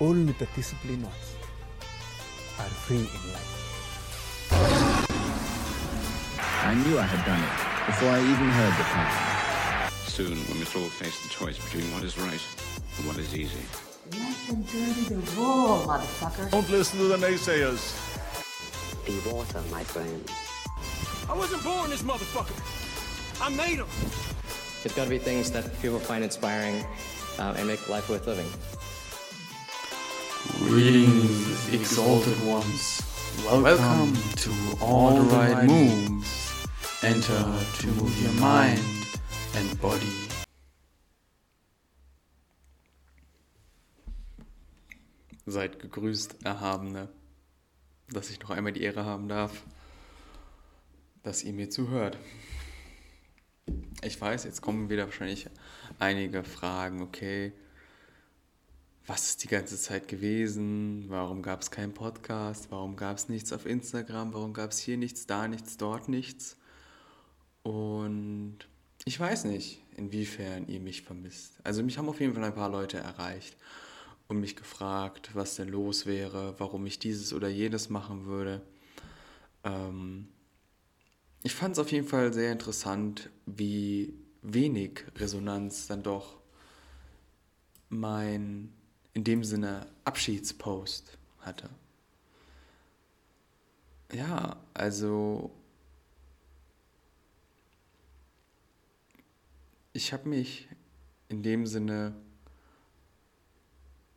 only the disciplined ones are free in life. I knew I had done it before I even heard the plan. Soon, we must all face the choice between what is right and what is easy. Let them dirty the wall, motherfucker. Don't listen to the naysayers. Be water, my friend. I wasn't born this motherfucker. I made him. There's got to be things that people find inspiring um, and make life worth living. Greetings, exalted ones. Welcome, to All the Right Moves. Enter to move your mind and body. Seid gegrüßt, Erhabene, dass ich noch einmal die Ehre haben darf, dass ihr mir zuhört. Ich weiß, jetzt kommen wieder wahrscheinlich einige Fragen, okay, was ist die ganze Zeit gewesen? Warum gab es keinen Podcast? Warum gab es nichts auf Instagram? Warum gab es hier nichts, da nichts, dort nichts? Und ich weiß nicht, inwiefern ihr mich vermisst. Also mich haben auf jeden Fall ein paar Leute erreicht und mich gefragt, was denn los wäre, warum ich dieses oder jenes machen würde. Ähm ich fand es auf jeden Fall sehr interessant, wie wenig Resonanz dann doch mein in dem Sinne Abschiedspost hatte. Ja, also ich habe mich in dem Sinne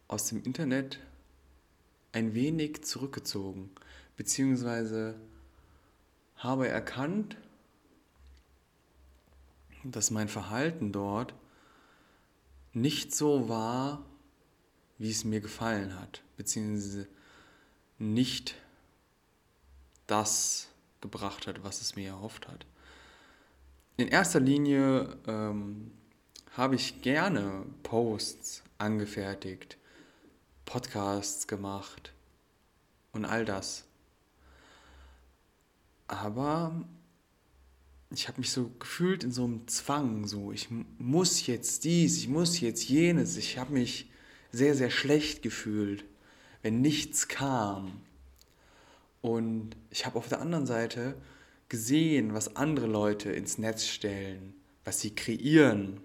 aus dem Internet ein wenig zurückgezogen, beziehungsweise habe erkannt, dass mein Verhalten dort nicht so war, wie es mir gefallen hat, beziehungsweise nicht das gebracht hat, was es mir erhofft hat. In erster Linie ähm, habe ich gerne Posts angefertigt, Podcasts gemacht und all das. Aber ich habe mich so gefühlt in so einem Zwang, so ich muss jetzt dies, ich muss jetzt jenes. Ich habe mich sehr, sehr schlecht gefühlt, wenn nichts kam. Und ich habe auf der anderen Seite gesehen, was andere Leute ins Netz stellen, was sie kreieren.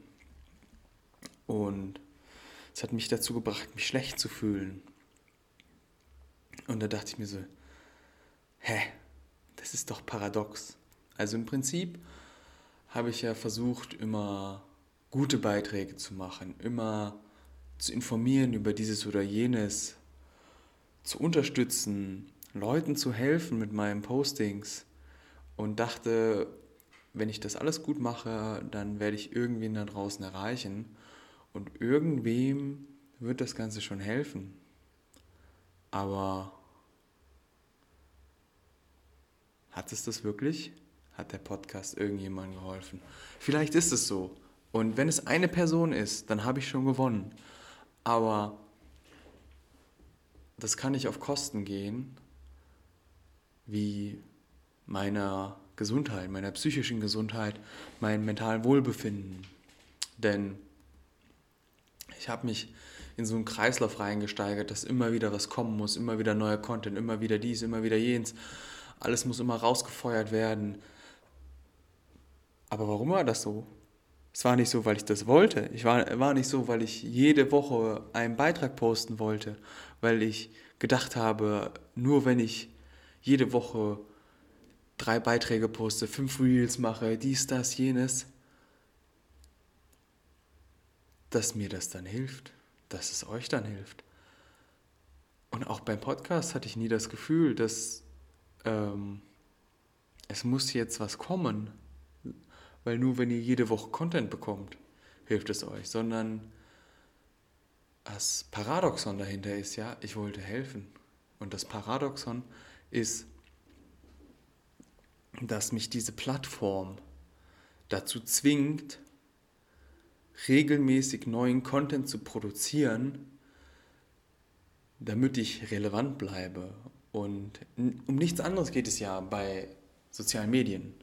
Und es hat mich dazu gebracht, mich schlecht zu fühlen. Und da dachte ich mir so, hä, das ist doch paradox. Also im Prinzip habe ich ja versucht, immer gute Beiträge zu machen, immer zu informieren über dieses oder jenes, zu unterstützen, Leuten zu helfen mit meinen Postings und dachte, wenn ich das alles gut mache, dann werde ich irgendwen da draußen erreichen und irgendwem wird das Ganze schon helfen. Aber hat es das wirklich? Hat der Podcast irgendjemandem geholfen? Vielleicht ist es so. Und wenn es eine Person ist, dann habe ich schon gewonnen. Aber das kann nicht auf Kosten gehen, wie meiner Gesundheit, meiner psychischen Gesundheit, meinem mentalen Wohlbefinden. Denn ich habe mich in so einen Kreislauf reingesteigert, dass immer wieder was kommen muss, immer wieder neuer Content, immer wieder dies, immer wieder jenes. Alles muss immer rausgefeuert werden. Aber warum war das so? Es war nicht so, weil ich das wollte. Ich war, war nicht so, weil ich jede Woche einen Beitrag posten wollte, weil ich gedacht habe, nur wenn ich jede Woche drei Beiträge poste, fünf Reels mache, dies, das, jenes, dass mir das dann hilft, dass es euch dann hilft. Und auch beim Podcast hatte ich nie das Gefühl, dass ähm, es muss jetzt was kommen weil nur wenn ihr jede Woche Content bekommt, hilft es euch, sondern das Paradoxon dahinter ist ja, ich wollte helfen. Und das Paradoxon ist, dass mich diese Plattform dazu zwingt, regelmäßig neuen Content zu produzieren, damit ich relevant bleibe. Und um nichts anderes geht es ja bei sozialen Medien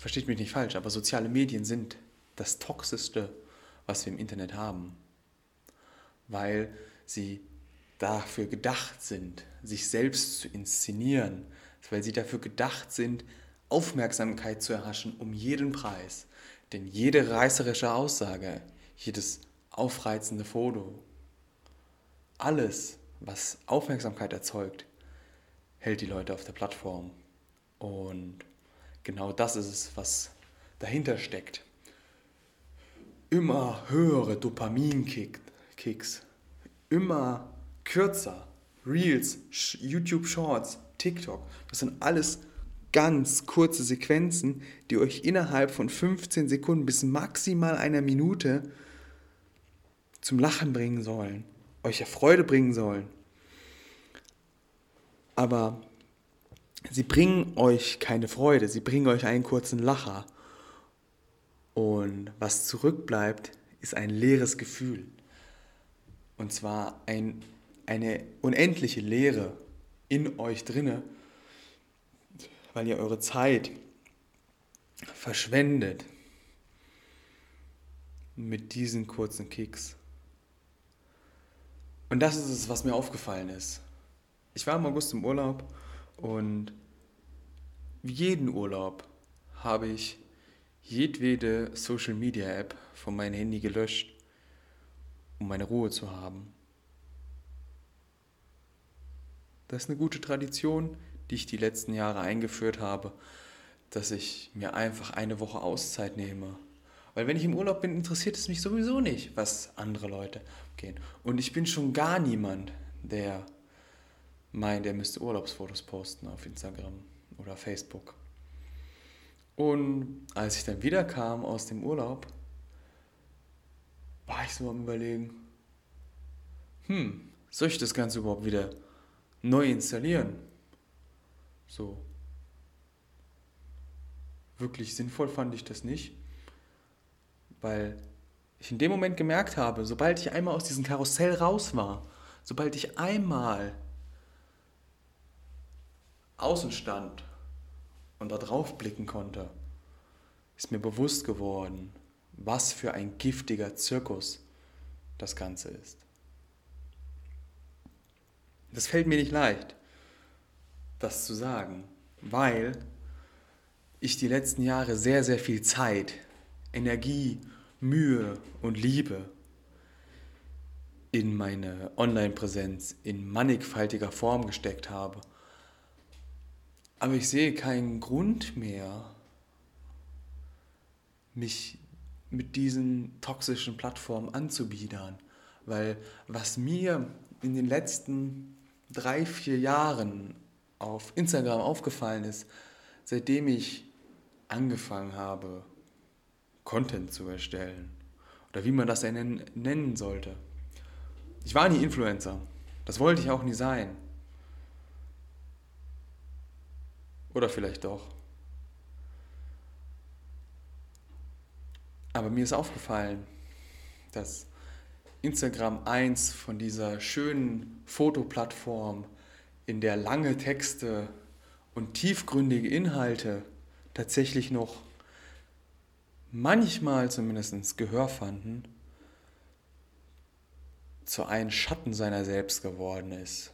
versteht mich nicht falsch, aber soziale Medien sind das Toxischste, was wir im Internet haben. Weil sie dafür gedacht sind, sich selbst zu inszenieren, weil sie dafür gedacht sind, Aufmerksamkeit zu erhaschen um jeden Preis. Denn jede reißerische Aussage, jedes aufreizende Foto, alles, was Aufmerksamkeit erzeugt, hält die Leute auf der Plattform. Und genau das ist es, was dahinter steckt. Immer höhere Dopaminkicks, immer kürzer, Reels, YouTube Shorts, TikTok, das sind alles ganz kurze Sequenzen, die euch innerhalb von 15 Sekunden bis maximal einer Minute zum Lachen bringen sollen, euch ja Freude bringen sollen. Aber sie bringen euch keine Freude, sie bringen euch einen kurzen Lacher. Und was zurückbleibt, ist ein leeres Gefühl. Und zwar ein, eine unendliche Leere in euch drinne, weil ihr eure Zeit verschwendet mit diesen kurzen Kicks. Und das ist es, was mir aufgefallen ist. Ich war im August im Urlaub und wie jeden Urlaub habe ich jedwede Social Media App von meinem Handy gelöscht, um meine Ruhe zu haben. Das ist eine gute Tradition, die ich die letzten Jahre eingeführt habe, dass ich mir einfach eine Woche Auszeit nehme. Weil wenn ich im Urlaub bin, interessiert es mich sowieso nicht, was andere Leute gehen. Und ich bin schon gar niemand, der meint, er müsste Urlaubsfotos posten auf Instagram oder Facebook. Und als ich dann wiederkam aus dem Urlaub, war ich so am Überlegen, hm, soll ich das Ganze überhaupt wieder neu installieren. So. Wirklich sinnvoll fand ich das nicht, weil ich in dem Moment gemerkt habe, sobald ich einmal aus diesem Karussell raus war, sobald ich einmal außen stand und da drauf blicken konnte, ist mir bewusst geworden, was für ein giftiger Zirkus das Ganze ist. Das fällt mir nicht leicht, das zu sagen, weil ich die letzten Jahre sehr, sehr viel Zeit, Energie, Mühe und Liebe in meine Online-Präsenz in mannigfaltiger Form gesteckt habe. Aber ich sehe keinen Grund mehr, mich mit diesen toxischen Plattformen anzubiedern, weil was mir in den letzten drei, vier Jahren auf Instagram aufgefallen ist, seitdem ich angefangen habe, Content zu erstellen. Oder wie man das nennen, nennen sollte. Ich war nie Influencer. Das wollte ich auch nie sein. Oder vielleicht doch. Aber mir ist aufgefallen, dass Instagram eins von dieser schönen Fotoplattform, in der lange Texte und tiefgründige Inhalte tatsächlich noch manchmal zumindest Gehör fanden, zu einem Schatten seiner selbst geworden ist.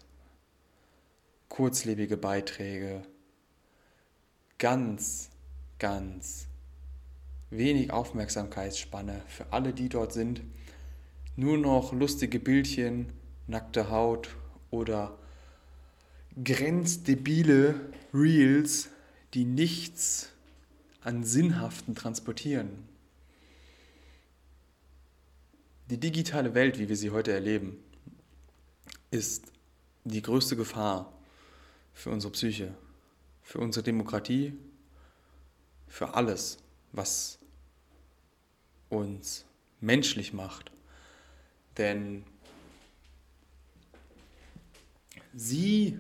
Kurzlebige Beiträge, ganz, ganz wenig Aufmerksamkeitsspanne für alle, die dort sind nur noch lustige Bildchen, nackte Haut oder grenzdebile Reels, die nichts an Sinnhaften transportieren. Die digitale Welt, wie wir sie heute erleben, ist die größte Gefahr für unsere Psyche, für unsere Demokratie, für alles, was uns menschlich macht. Denn sie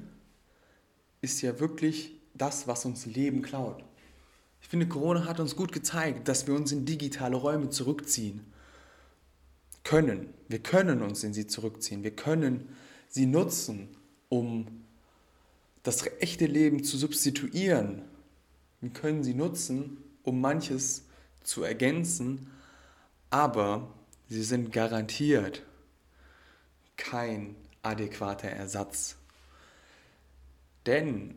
ist ja wirklich das, was uns Leben klaut. Ich finde, Corona hat uns gut gezeigt, dass wir uns in digitale Räume zurückziehen können. Wir können uns in sie zurückziehen. Wir können sie nutzen, um das echte Leben zu substituieren. Wir können sie nutzen, um manches zu ergänzen, aber sie sind garantiert kein adäquater Ersatz. Denn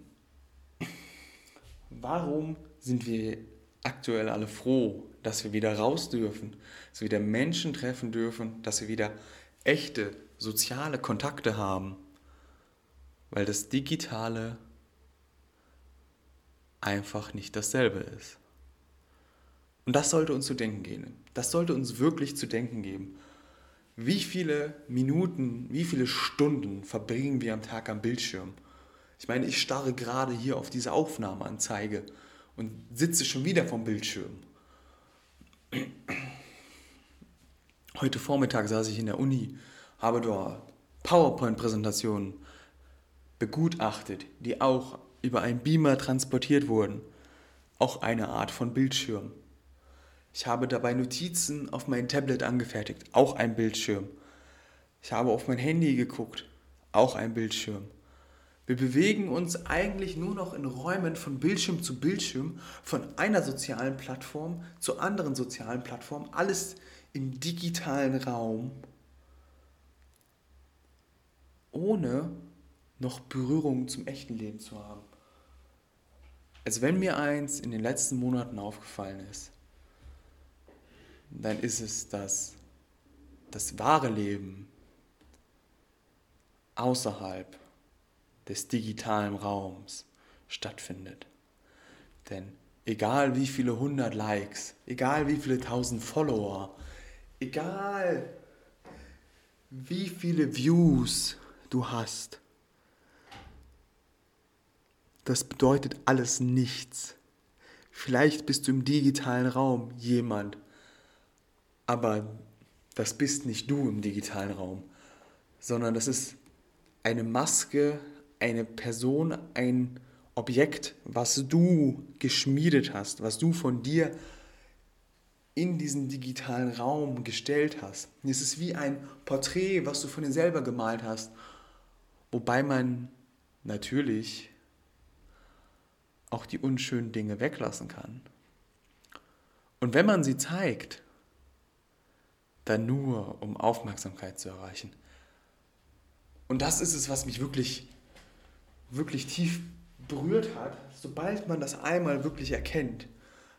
warum sind wir aktuell alle froh, dass wir wieder raus dürfen, dass wir wieder Menschen treffen dürfen, dass wir wieder echte soziale Kontakte haben? Weil das Digitale einfach nicht dasselbe ist. Und das sollte uns zu denken geben. Das sollte uns wirklich zu denken geben. Wie viele Minuten, wie viele Stunden verbringen wir am Tag am Bildschirm? Ich meine, ich starre gerade hier auf diese Aufnahmeanzeige und sitze schon wieder vom Bildschirm. Heute Vormittag saß ich in der Uni, habe dort PowerPoint-Präsentationen begutachtet, die auch über einen Beamer transportiert wurden. Auch eine Art von Bildschirm. Ich habe dabei Notizen auf mein Tablet angefertigt, auch ein Bildschirm. Ich habe auf mein Handy geguckt, auch ein Bildschirm. Wir bewegen uns eigentlich nur noch in Räumen von Bildschirm zu Bildschirm, von einer sozialen Plattform zur anderen sozialen Plattform, alles im digitalen Raum, ohne noch Berührung zum echten Leben zu haben. Also wenn mir eins in den letzten Monaten aufgefallen ist, dann ist es, dass das wahre Leben außerhalb des digitalen Raums stattfindet. Denn egal wie viele hundert Likes, egal wie viele tausend Follower, egal wie viele Views du hast, das bedeutet alles nichts. Vielleicht bist du im digitalen Raum jemand, aber das bist nicht du im digitalen Raum, sondern das ist eine Maske, eine Person, ein Objekt, was du geschmiedet hast, was du von dir in diesen digitalen Raum gestellt hast. Es ist wie ein Porträt, was du von dir selber gemalt hast, wobei man natürlich auch die unschönen Dinge weglassen kann. Und wenn man sie zeigt, dann nur, um Aufmerksamkeit zu erreichen. Und das ist es, was mich wirklich, wirklich tief berührt hat, sobald man das einmal wirklich erkennt.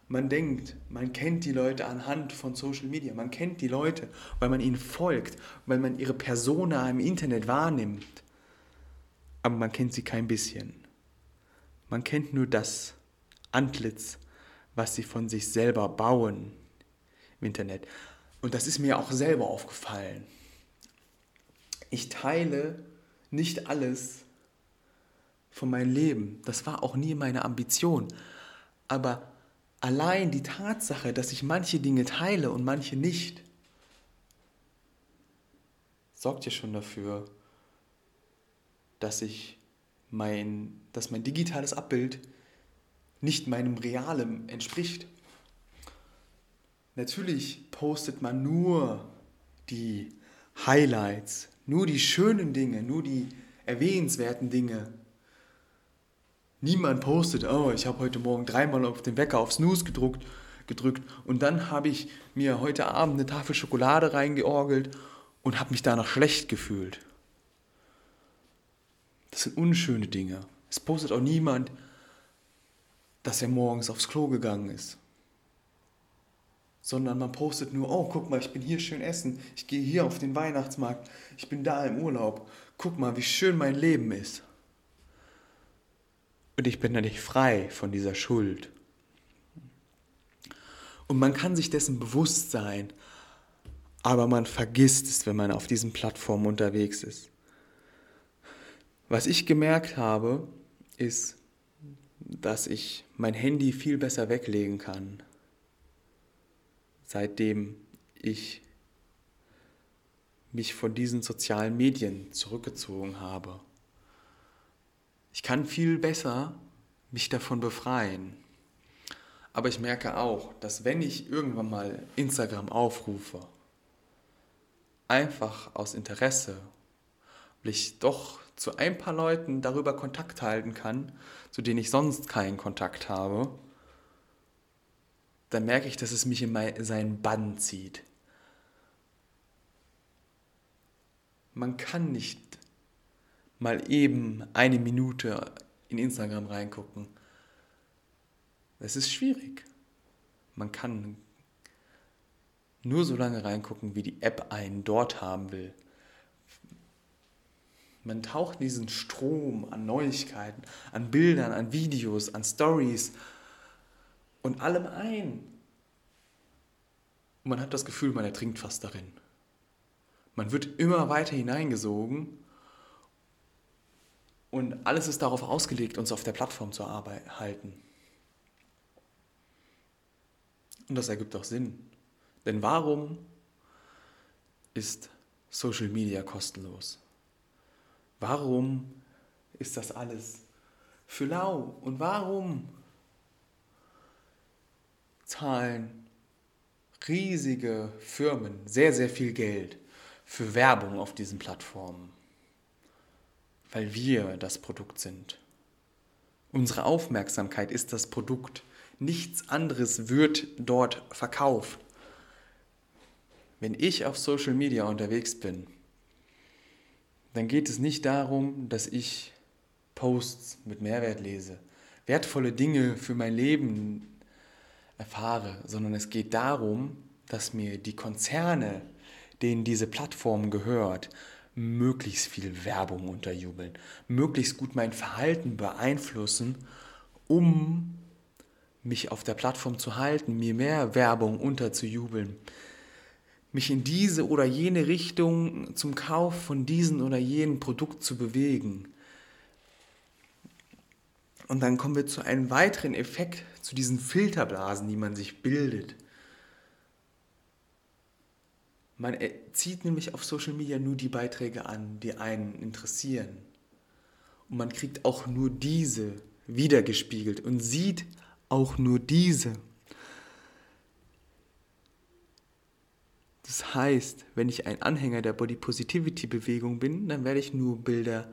Man denkt, man kennt die Leute anhand von Social Media, man kennt die Leute, weil man ihnen folgt, weil man ihre Persona im Internet wahrnimmt. Aber man kennt sie kein bisschen. Man kennt nur das Antlitz, was sie von sich selber bauen im Internet. Und das ist mir auch selber aufgefallen. Ich teile nicht alles von meinem Leben. Das war auch nie meine Ambition. Aber allein die Tatsache, dass ich manche Dinge teile und manche nicht, sorgt ja schon dafür, dass ich mein, dass mein digitales Abbild nicht meinem realen entspricht. Natürlich postet man nur die Highlights, nur die schönen Dinge, nur die erwähnenswerten Dinge. Niemand postet, oh, ich habe heute Morgen dreimal auf den Wecker auf Snooze gedruckt, gedrückt und dann habe ich mir heute Abend eine Tafel Schokolade reingeorgelt und habe mich danach schlecht gefühlt. Das sind unschöne Dinge. Es postet auch niemand, dass er morgens aufs Klo gegangen ist sondern man postet nur, oh, guck mal, ich bin hier schön essen, ich gehe hier auf den Weihnachtsmarkt, ich bin da im Urlaub, guck mal, wie schön mein Leben ist. Und ich bin da nicht frei von dieser Schuld. Und man kann sich dessen bewusst sein, aber man vergisst es, wenn man auf diesen Plattformen unterwegs ist. Was ich gemerkt habe, ist, dass ich mein Handy viel besser weglegen kann seitdem ich mich von diesen sozialen Medien zurückgezogen habe. Ich kann viel besser mich davon befreien. Aber ich merke auch, dass wenn ich irgendwann mal Instagram aufrufe, einfach aus Interesse, weil ich doch zu ein paar Leuten darüber Kontakt halten kann, zu denen ich sonst keinen Kontakt habe, dann merke ich, dass es mich in seinen Bann zieht. man kann nicht mal eben eine Minute in Instagram reingucken. Es ist schwierig. Man kann nur so lange reingucken, wie die App einen dort haben will. Man taucht in diesen Strom an Neuigkeiten, an Bildern, an Videos, an Stories und allem ein. Und man hat das Gefühl, man ertrinkt fast darin. Man wird immer weiter hineingesogen und alles ist darauf ausgelegt, uns auf der Plattform zu halten. Und das ergibt auch Sinn. Denn warum ist Social Media kostenlos? Warum ist das alles für lau? Und warum zahlen riesige Firmen sehr, sehr viel Geld für Werbung auf diesen Plattformen? Weil wir das Produkt sind. Unsere Aufmerksamkeit ist das Produkt. Nichts anderes wird dort verkauft. Wenn ich auf Social Media unterwegs bin, dann geht es nicht darum, dass ich Posts mit Mehrwert lese, wertvolle Dinge für mein Leben erfahre, sondern es geht darum, dass mir die Konzerne, denen diese Plattform gehört, möglichst viel Werbung unterjubeln, möglichst gut mein Verhalten beeinflussen, um mich auf der Plattform zu halten, mir mehr Werbung unterzujubeln, mich in diese oder jene Richtung zum Kauf von diesem oder jenem Produkt zu bewegen. Und dann kommen wir zu einem weiteren Effekt, zu diesen Filterblasen, die man sich bildet. Man zieht nämlich auf Social Media nur die Beiträge an, die einen interessieren. Und man kriegt auch nur diese wiedergespiegelt und sieht auch nur diese. Das heißt, wenn ich ein Anhänger der Body Positivity Bewegung bin, dann werde ich nur Bilder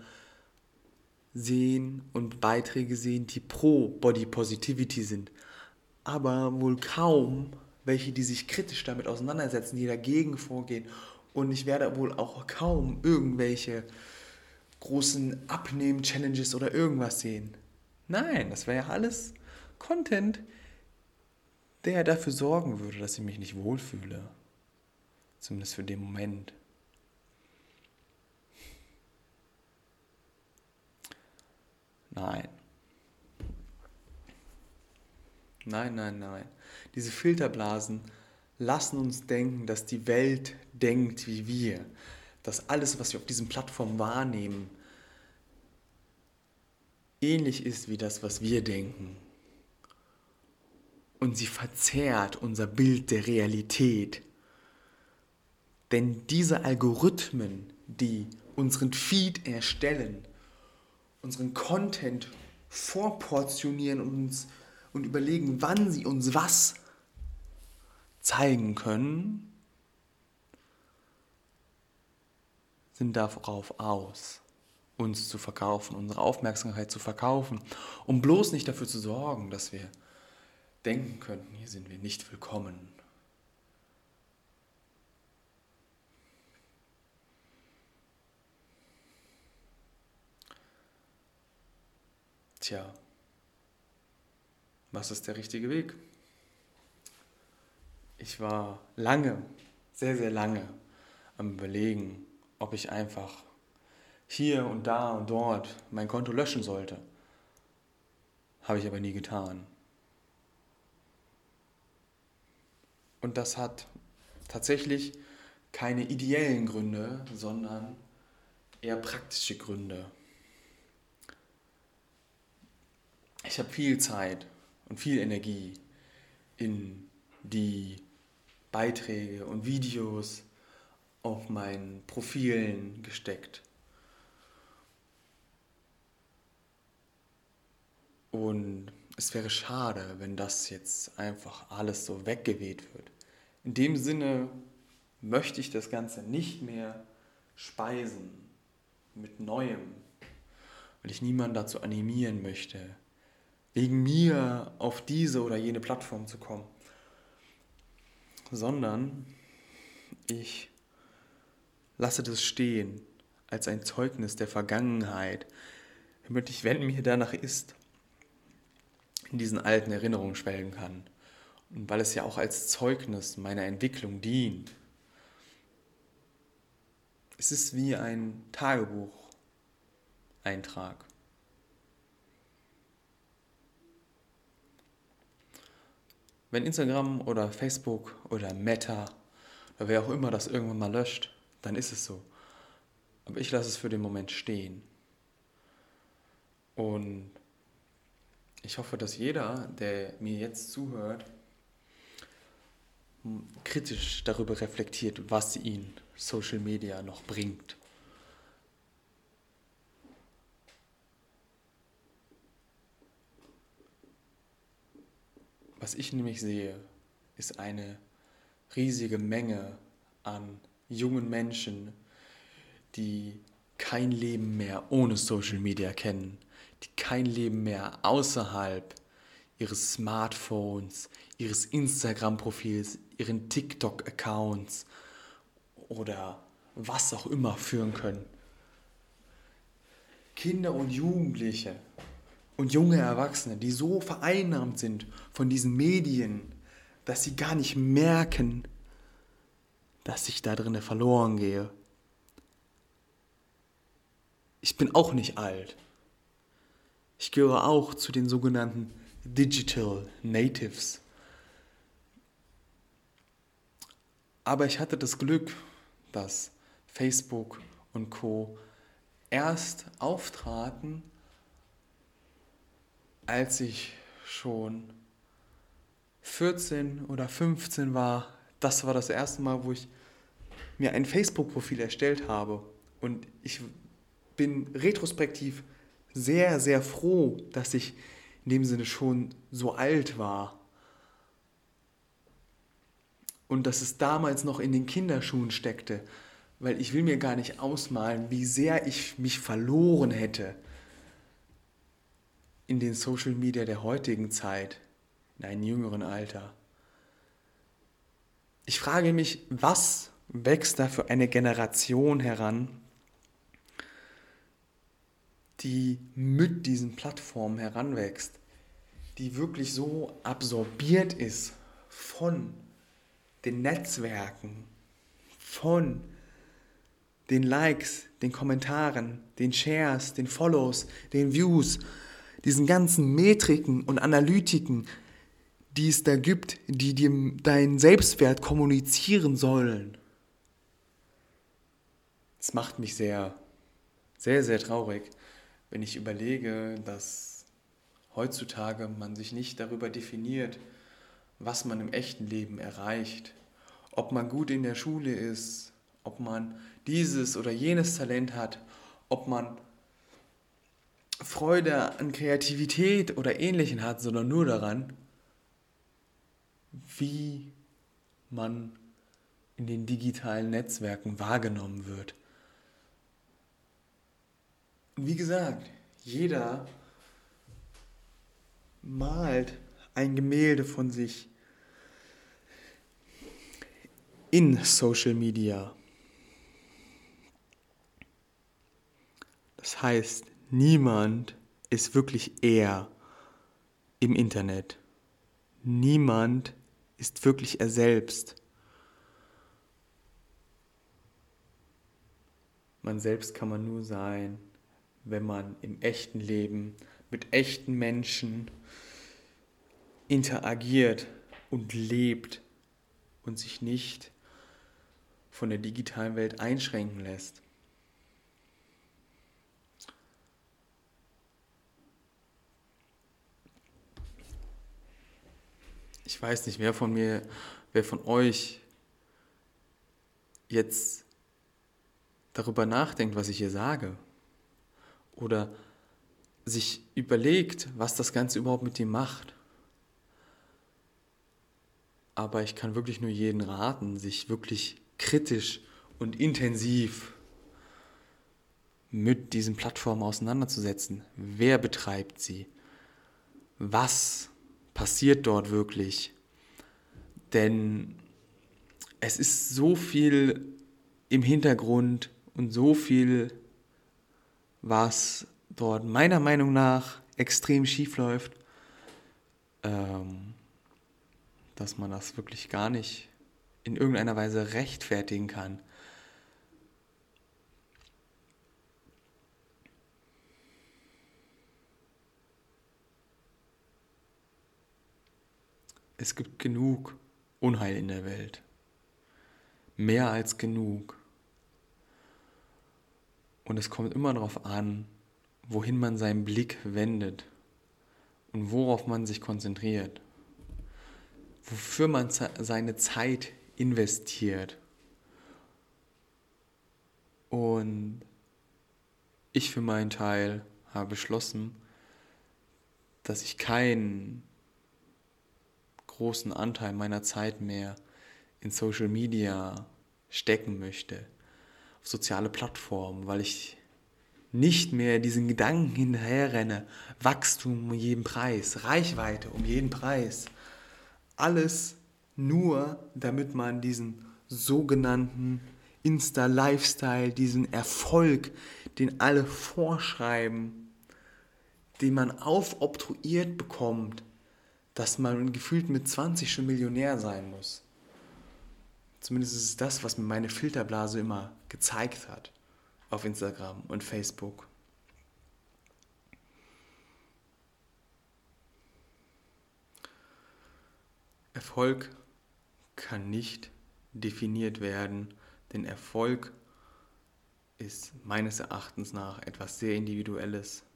sehen und Beiträge sehen, die pro Body Positivity sind. Aber wohl kaum welche, die sich kritisch damit auseinandersetzen, die dagegen vorgehen. Und ich werde wohl auch kaum irgendwelche großen Abnehmen-Challenges oder irgendwas sehen. Nein, das wäre ja alles Content, der dafür sorgen würde, dass ich mich nicht wohlfühle. Zumindest für den Moment. Nein. Nein, nein, nein. Diese Filterblasen lassen uns denken, dass die Welt denkt wie wir. Dass alles, was wir auf diesen Plattformen wahrnehmen, ähnlich ist wie das, was wir denken. Und sie verzerrt unser Bild der Realität denn diese Algorithmen, die unseren Feed erstellen, unseren Content vorportionieren und, uns, und überlegen, wann sie uns was zeigen können, sind darauf aus, uns zu verkaufen, unsere Aufmerksamkeit zu verkaufen, um bloß nicht dafür zu sorgen, dass wir denken könnten, hier sind wir nicht willkommen. Tja, was ist der richtige Weg? Ich war lange, sehr, sehr lange am Überlegen, ob ich einfach hier und da und dort mein Konto löschen sollte. Habe ich aber nie getan. Und das hat tatsächlich keine ideellen Gründe, sondern eher praktische Gründe. Ich habe viel Zeit und viel Energie in die Beiträge und Videos auf meinen Profilen gesteckt. Und es wäre schade, wenn das jetzt einfach alles so weggeweht wird. In dem Sinne möchte ich das Ganze nicht mehr speisen mit Neuem, weil ich niemanden dazu animieren möchte, wegen mir auf diese oder jene Plattform zu kommen, sondern ich lasse das stehen als ein Zeugnis der Vergangenheit, damit ich, wenn mir danach ist, in diesen alten Erinnerungen schwelgen kann. Und weil es ja auch als Zeugnis meiner Entwicklung dient. Es ist wie ein Tagebucheintrag. Wenn Instagram oder Facebook oder Meta oder wer auch immer das irgendwann mal löscht, dann ist es so. Aber ich lasse es für den Moment stehen. Und ich hoffe, dass jeder, der mir jetzt zuhört, kritisch darüber reflektiert, was ihn Social Media noch bringt. Was ich nämlich sehe, ist eine riesige Menge an jungen Menschen, die kein Leben mehr ohne Social Media kennen, die kein Leben mehr außerhalb ihres Smartphones, ihres Instagram-Profils, ihren TikTok-Accounts oder was auch immer führen können. Kinder und Jugendliche und junge Erwachsene, die so vereinnahmt sind von diesen Medien, dass sie gar nicht merken, dass ich da drinnen verloren gehe. Ich bin auch nicht alt. Ich gehöre auch zu den sogenannten Digital Natives. Aber ich hatte das Glück, dass Facebook und Co erst auftraten, als ich schon 14 oder 15 war. Das war das erste Mal, wo ich mir ein Facebook-Profil erstellt habe. Und ich bin retrospektiv sehr, sehr froh, dass ich in dem Sinne schon so alt war. Und dass es damals noch in den Kinderschuhen steckte, weil ich will mir gar nicht ausmalen, wie sehr ich mich verloren hätte in den Social Media der heutigen Zeit, in einem jüngeren Alter. Ich frage mich, was wächst da für eine Generation heran, die mit diesen Plattformen heranwächst, die wirklich so absorbiert ist von den Netzwerken, von den Likes, den Kommentaren, den Shares, den Follows, den Views, diesen ganzen Metriken und Analytiken, die es da gibt, die dir deinen Selbstwert kommunizieren sollen. Das macht mich sehr, sehr, sehr traurig wenn ich überlege, dass heutzutage man sich nicht darüber definiert, was man im echten Leben erreicht, ob man gut in der Schule ist, ob man dieses oder jenes Talent hat, ob man Freude an Kreativität oder Ähnlichem hat, sondern nur daran, wie man in den digitalen Netzwerken wahrgenommen wird. Wie gesagt, jeder malt ein Gemälde von sich in Social Media. Das heißt, niemand ist wirklich er im Internet. Niemand ist wirklich er selbst. Man selbst kann man nur sein, wenn man im echten Leben mit echten Menschen interagiert und lebt und sich nicht von der digitalen Welt einschränken lässt. Ich weiß nicht, wer von mir, wer von euch jetzt darüber nachdenkt, was ich hier sage oder sich überlegt, was das Ganze überhaupt mit ihm macht. Aber ich kann wirklich nur jeden raten, sich wirklich kritisch und intensiv mit diesen Plattformen auseinanderzusetzen. Wer betreibt sie? Was passiert dort wirklich? Denn es ist so viel im Hintergrund und so viel, was dort meiner Meinung nach extrem schief läuft, ähm, dass man das wirklich gar nicht in irgendeiner Weise rechtfertigen kann. Es gibt genug Unheil in der Welt. Mehr als genug. Und es kommt immer darauf an, wohin man seinen Blick wendet und worauf man sich konzentriert. Wofür man seine Zeit investiert. Und ich für meinen Teil habe beschlossen, dass ich keinen großen Anteil meiner Zeit mehr in Social Media stecken möchte, auf soziale Plattformen, weil ich nicht mehr diesen Gedanken hinterherrenne, Wachstum um jeden Preis, Reichweite um jeden Preis. Alles nur, damit man diesen sogenannten Insta-Lifestyle, diesen Erfolg, den alle vorschreiben, den man aufobtruiert bekommt, dass man gefühlt mit 20 schon Millionär sein muss. Zumindest ist es das, was mir meine Filterblase immer gezeigt hat auf Instagram und Facebook. Erfolg kann nicht definiert werden, denn Erfolg ist meines Erachtens nach etwas sehr Individuelles.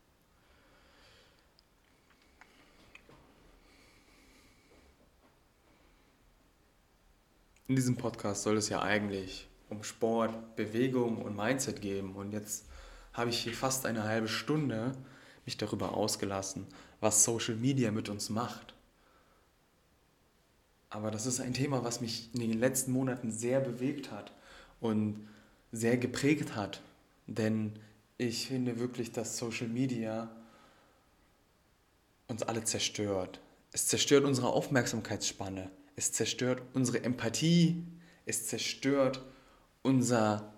In diesem Podcast soll es ja eigentlich um Sport, Bewegung und Mindset gehen. Und jetzt habe ich hier fast eine halbe Stunde mich darüber ausgelassen, was Social Media mit uns macht. Aber das ist ein Thema, was mich in den letzten Monaten sehr bewegt hat und sehr geprägt hat. Denn ich finde wirklich, dass Social Media uns alle zerstört. Es zerstört unsere Aufmerksamkeitsspanne. Es zerstört unsere Empathie, es zerstört unser,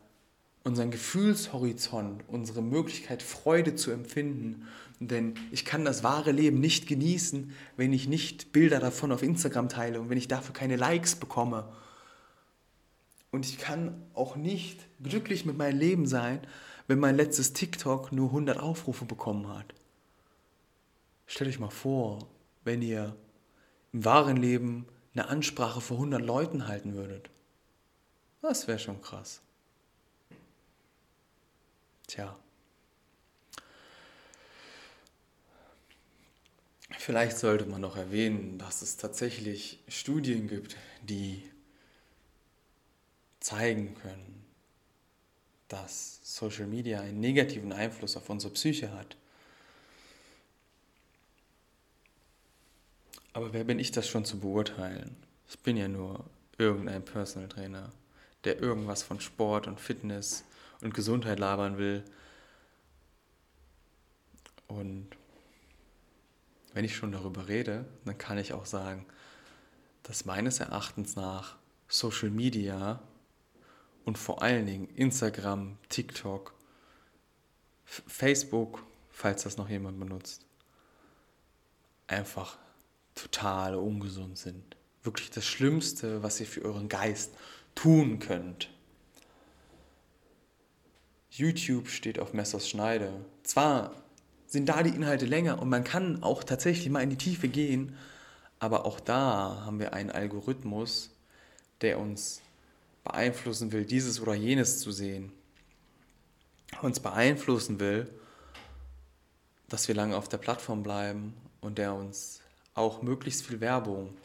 unseren Gefühlshorizont, unsere Möglichkeit, Freude zu empfinden. Denn ich kann das wahre Leben nicht genießen, wenn ich nicht Bilder davon auf Instagram teile und wenn ich dafür keine Likes bekomme. Und ich kann auch nicht glücklich mit meinem Leben sein, wenn mein letztes TikTok nur 100 Aufrufe bekommen hat. Stellt euch mal vor, wenn ihr im wahren Leben eine Ansprache vor 100 Leuten halten würdet. Das wäre schon krass. Tja. Vielleicht sollte man noch erwähnen, dass es tatsächlich Studien gibt, die zeigen können, dass Social Media einen negativen Einfluss auf unsere Psyche hat. Aber wer bin ich das schon zu beurteilen? Ich bin ja nur irgendein Personal Trainer, der irgendwas von Sport und Fitness und Gesundheit labern will. Und wenn ich schon darüber rede, dann kann ich auch sagen, dass meines Erachtens nach Social Media und vor allen Dingen Instagram, TikTok, Facebook, falls das noch jemand benutzt, einfach total ungesund sind. Wirklich das Schlimmste, was ihr für euren Geist tun könnt. YouTube steht auf Messers Schneide. Zwar sind da die Inhalte länger und man kann auch tatsächlich mal in die Tiefe gehen, aber auch da haben wir einen Algorithmus, der uns beeinflussen will, dieses oder jenes zu sehen. Uns beeinflussen will, dass wir lange auf der Plattform bleiben und der uns auch möglichst viel Werbung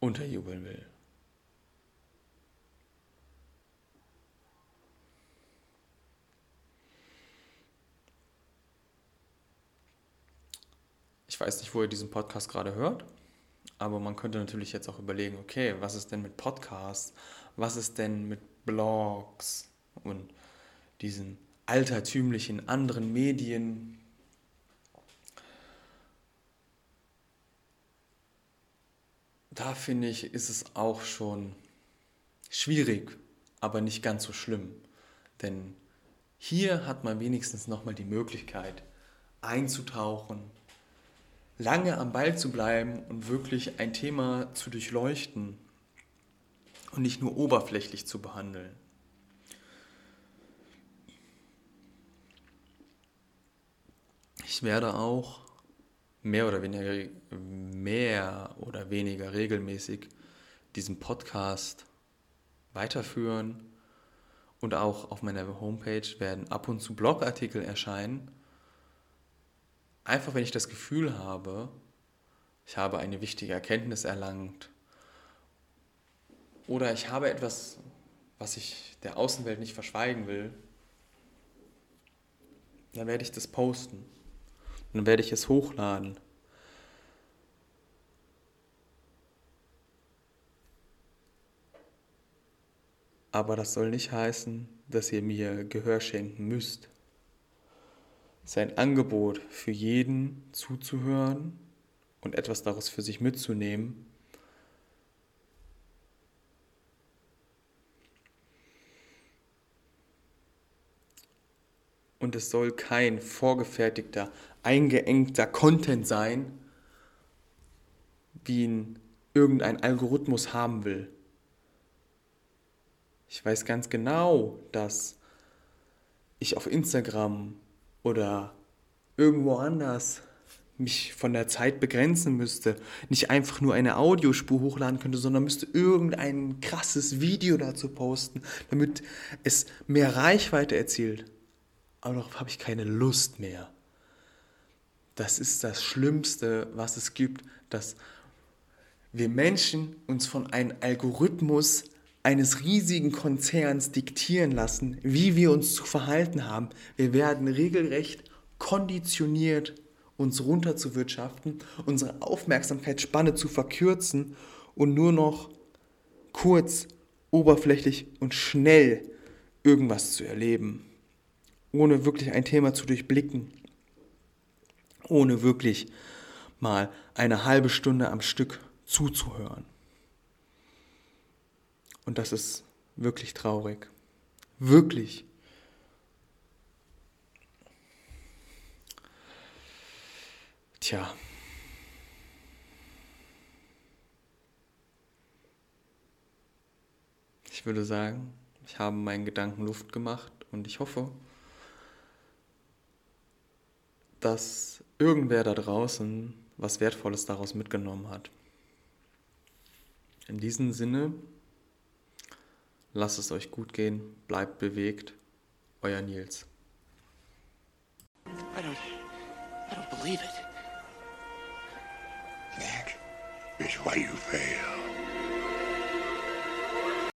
unterjubeln will. Ich weiß nicht, wo ihr diesen Podcast gerade hört, aber man könnte natürlich jetzt auch überlegen, okay, was ist denn mit Podcasts? Was ist denn mit Blogs und diesen altertümlichen anderen Medien, da finde ich, ist es auch schon schwierig, aber nicht ganz so schlimm. Denn hier hat man wenigstens nochmal die Möglichkeit einzutauchen, lange am Ball zu bleiben und wirklich ein Thema zu durchleuchten und nicht nur oberflächlich zu behandeln. Ich werde auch mehr oder weniger, mehr oder weniger regelmäßig diesen Podcast weiterführen und auch auf meiner Homepage werden ab und zu Blogartikel erscheinen. Einfach wenn ich das Gefühl habe, ich habe eine wichtige Erkenntnis erlangt oder ich habe etwas, was ich der Außenwelt nicht verschweigen will, dann werde ich das posten. Dann werde ich es hochladen. Aber das soll nicht heißen, dass ihr mir Gehör schenken müsst. Es ist ein Angebot für jeden zuzuhören und etwas daraus für sich mitzunehmen. Und es soll kein vorgefertigter, eingeengter Content sein, wie ihn irgendein Algorithmus haben will. Ich weiß ganz genau, dass ich auf Instagram oder irgendwo anders mich von der Zeit begrenzen müsste, nicht einfach nur eine Audiospur hochladen könnte, sondern müsste irgendein krasses Video dazu posten, damit es mehr Reichweite erzielt. Aber darauf habe ich keine Lust mehr. Das ist das Schlimmste, was es gibt, dass wir Menschen uns von einem Algorithmus eines riesigen Konzerns diktieren lassen, wie wir uns zu verhalten haben. Wir werden regelrecht konditioniert, uns runterzuwirtschaften, unsere Aufmerksamkeitsspanne zu verkürzen und nur noch kurz, oberflächlich und schnell irgendwas zu erleben, ohne wirklich ein Thema zu durchblicken, ohne wirklich mal eine halbe Stunde am Stück zuzuhören. Und das ist wirklich traurig. Wirklich. Tja. Ich würde sagen, ich habe meinen Gedanken Luft gemacht und ich hoffe, dass irgendwer da draußen was Wertvolles daraus mitgenommen hat. In diesem Sinne Lasst es euch gut gehen, bleibt bewegt. Euer Nils. I don't, I don't believe it. That is why you fail.